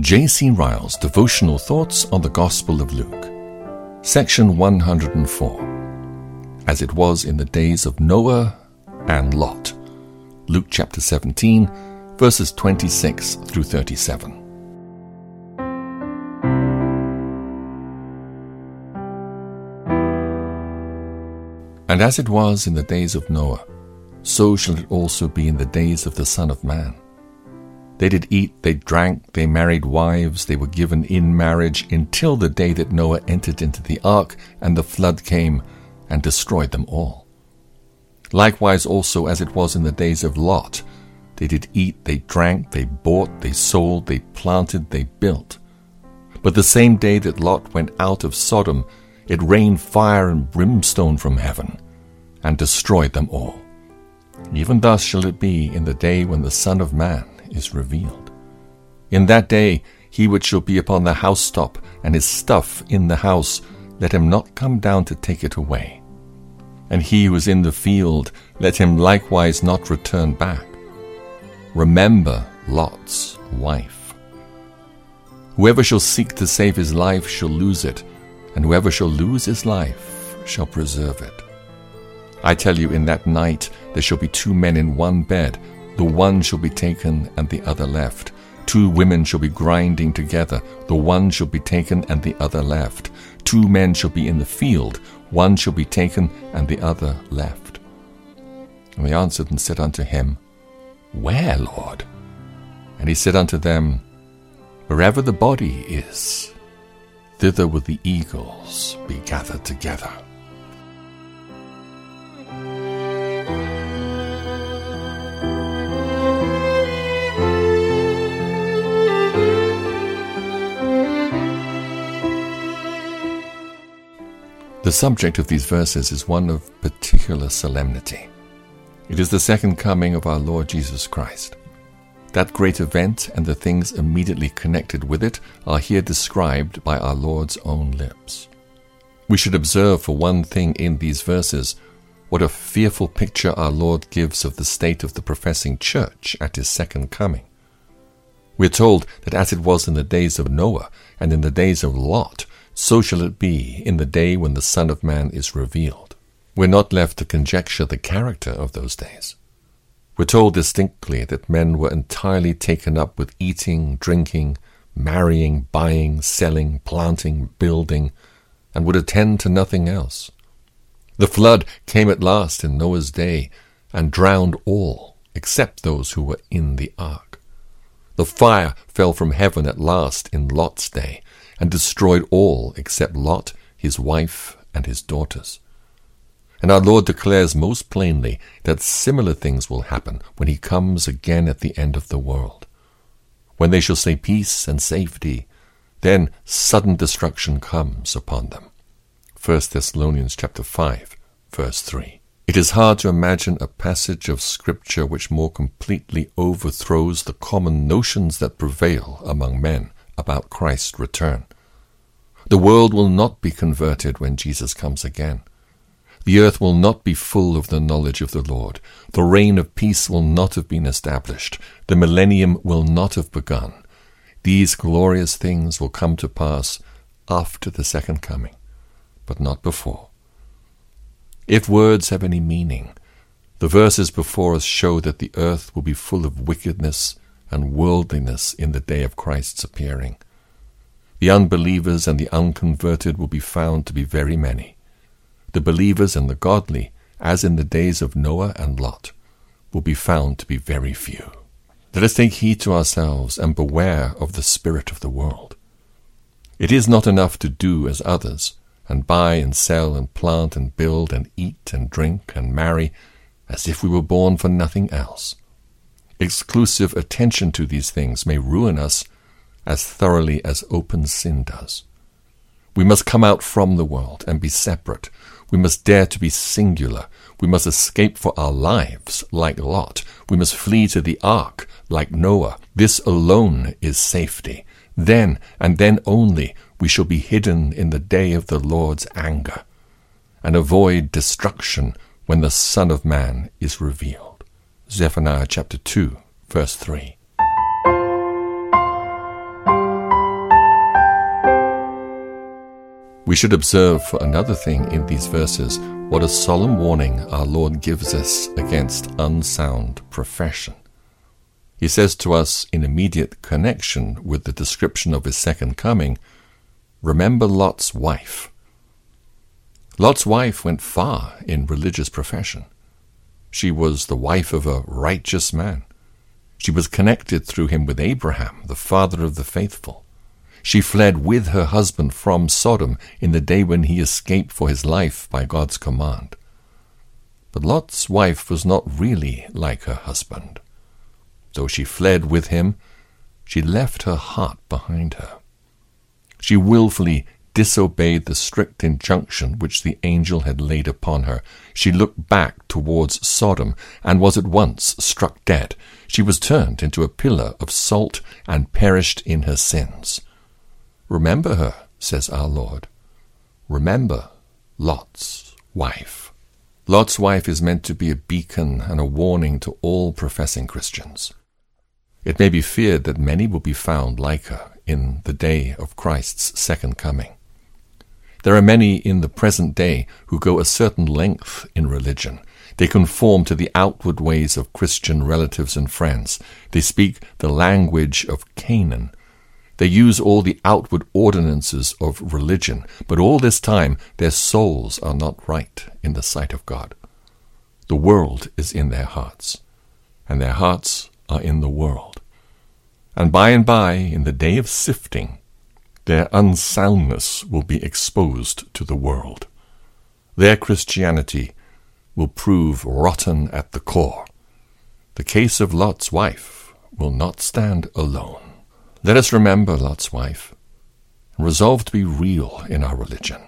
J.C. Ryle's Devotional Thoughts on the Gospel of Luke, Section 104. As it was in the days of Noah and Lot. Luke chapter 17, verses 26 through 37. And as it was in the days of Noah, so shall it also be in the days of the Son of Man. They did eat, they drank, they married wives, they were given in marriage until the day that Noah entered into the ark, and the flood came and destroyed them all. Likewise also as it was in the days of Lot, they did eat, they drank, they bought, they sold, they planted, they built. But the same day that Lot went out of Sodom, it rained fire and brimstone from heaven, and destroyed them all. Even thus shall it be in the day when the Son of Man is revealed. In that day he which shall be upon the housetop, and his stuff in the house, let him not come down to take it away. And he who is in the field, let him likewise not return back. Remember Lot's wife. Whoever shall seek to save his life shall lose it, and whoever shall lose his life shall preserve it. I tell you, in that night there shall be two men in one bed, the one shall be taken and the other left. Two women shall be grinding together, the one shall be taken and the other left. Two men shall be in the field, one shall be taken and the other left. And they answered and said unto him, Where, Lord? And he said unto them, Wherever the body is, thither will the eagles be gathered together. The subject of these verses is one of particular solemnity. It is the second coming of our Lord Jesus Christ. That great event and the things immediately connected with it are here described by our Lord's own lips. We should observe, for one thing, in these verses, what a fearful picture our Lord gives of the state of the professing church at his second coming. We are told that as it was in the days of Noah and in the days of Lot, so shall it be in the day when the Son of Man is revealed. We're not left to conjecture the character of those days. We're told distinctly that men were entirely taken up with eating, drinking, marrying, buying, selling, planting, building, and would attend to nothing else. The flood came at last in Noah's day and drowned all except those who were in the ark. The fire fell from heaven at last in Lot's day and destroyed all except Lot, his wife, and his daughters. And our Lord declares most plainly that similar things will happen when he comes again at the end of the world. When they shall say peace and safety, then sudden destruction comes upon them. 1 Thessalonians chapter 5, verse 3. It is hard to imagine a passage of Scripture which more completely overthrows the common notions that prevail among men about Christ's return. The world will not be converted when Jesus comes again. The earth will not be full of the knowledge of the Lord. The reign of peace will not have been established. The millennium will not have begun. These glorious things will come to pass after the second coming, but not before. If words have any meaning, the verses before us show that the earth will be full of wickedness and worldliness in the day of Christ's appearing. The unbelievers and the unconverted will be found to be very many. The believers and the godly, as in the days of Noah and Lot, will be found to be very few. Let us take heed to ourselves and beware of the spirit of the world. It is not enough to do as others, and buy and sell and plant and build and eat and drink and marry, as if we were born for nothing else. Exclusive attention to these things may ruin us as thoroughly as open sin does. We must come out from the world and be separate. We must dare to be singular. We must escape for our lives like Lot. We must flee to the ark like Noah. This alone is safety. Then, and then only, we shall be hidden in the day of the Lord's anger, and avoid destruction when the Son of Man is revealed. Zephaniah chapter 2, verse 3. We should observe, for another thing, in these verses what a solemn warning our Lord gives us against unsound profession. He says to us in immediate connection with the description of his second coming Remember Lot's wife. Lot's wife went far in religious profession. She was the wife of a righteous man. She was connected through him with Abraham, the father of the faithful. She fled with her husband from Sodom in the day when he escaped for his life by God's command. But Lot's wife was not really like her husband. Though she fled with him, she left her heart behind her. She wilfully disobeyed the strict injunction which the angel had laid upon her. She looked back towards Sodom and was at once struck dead. She was turned into a pillar of salt and perished in her sins. Remember her, says our Lord. Remember Lot's wife. Lot's wife is meant to be a beacon and a warning to all professing Christians. It may be feared that many will be found like her in the day of Christ's second coming. There are many in the present day who go a certain length in religion. They conform to the outward ways of Christian relatives and friends. They speak the language of Canaan they use all the outward ordinances of religion, but all this time their souls are not right in the sight of God. The world is in their hearts, and their hearts are in the world. And by and by, in the day of sifting, their unsoundness will be exposed to the world. Their Christianity will prove rotten at the core. The case of Lot's wife will not stand alone. Let us remember Lot's wife and resolve to be real in our religion.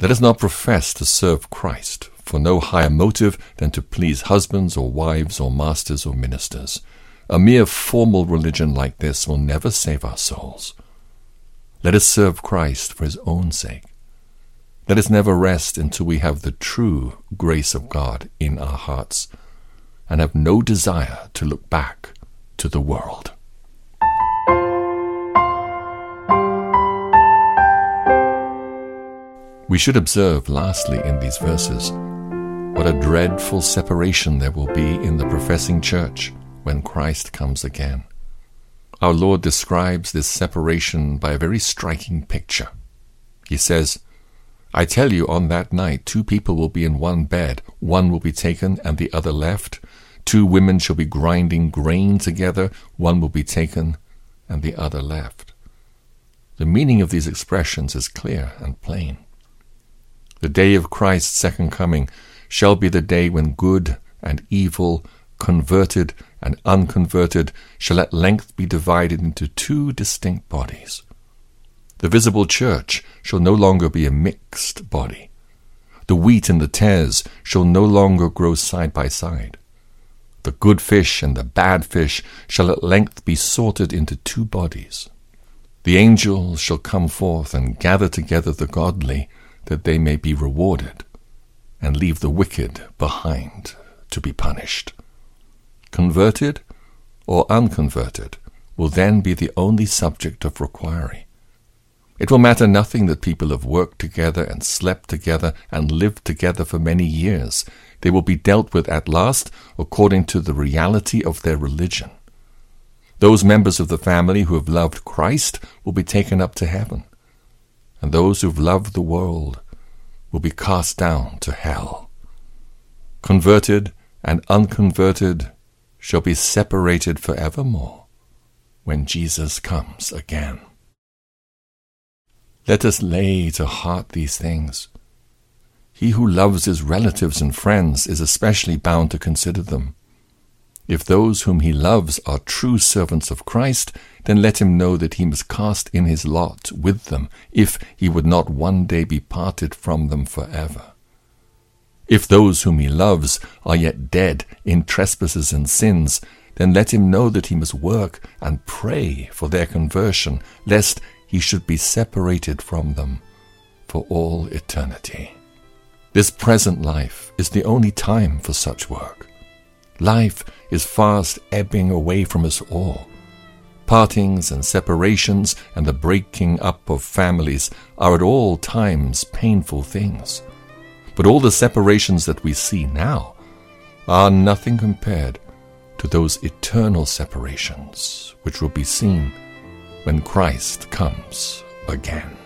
Let us not profess to serve Christ for no higher motive than to please husbands or wives or masters or ministers. A mere formal religion like this will never save our souls. Let us serve Christ for his own sake. Let us never rest until we have the true grace of God in our hearts and have no desire to look back to the world. We should observe, lastly, in these verses, what a dreadful separation there will be in the professing church when Christ comes again. Our Lord describes this separation by a very striking picture. He says, I tell you, on that night, two people will be in one bed, one will be taken and the other left. Two women shall be grinding grain together, one will be taken and the other left. The meaning of these expressions is clear and plain. The day of Christ's second coming shall be the day when good and evil, converted and unconverted, shall at length be divided into two distinct bodies. The visible church shall no longer be a mixed body. The wheat and the tares shall no longer grow side by side. The good fish and the bad fish shall at length be sorted into two bodies. The angels shall come forth and gather together the godly that they may be rewarded, and leave the wicked behind to be punished. Converted or unconverted will then be the only subject of requiry. It will matter nothing that people have worked together and slept together and lived together for many years. They will be dealt with at last according to the reality of their religion. Those members of the family who have loved Christ will be taken up to heaven and those who've loved the world will be cast down to hell. Converted and unconverted shall be separated forevermore when Jesus comes again. Let us lay to heart these things. He who loves his relatives and friends is especially bound to consider them. If those whom he loves are true servants of Christ, then let him know that he must cast in his lot with them, if he would not one day be parted from them forever. If those whom he loves are yet dead in trespasses and sins, then let him know that he must work and pray for their conversion, lest he should be separated from them for all eternity. This present life is the only time for such work. Life is fast ebbing away from us all. Partings and separations and the breaking up of families are at all times painful things. But all the separations that we see now are nothing compared to those eternal separations which will be seen when Christ comes again.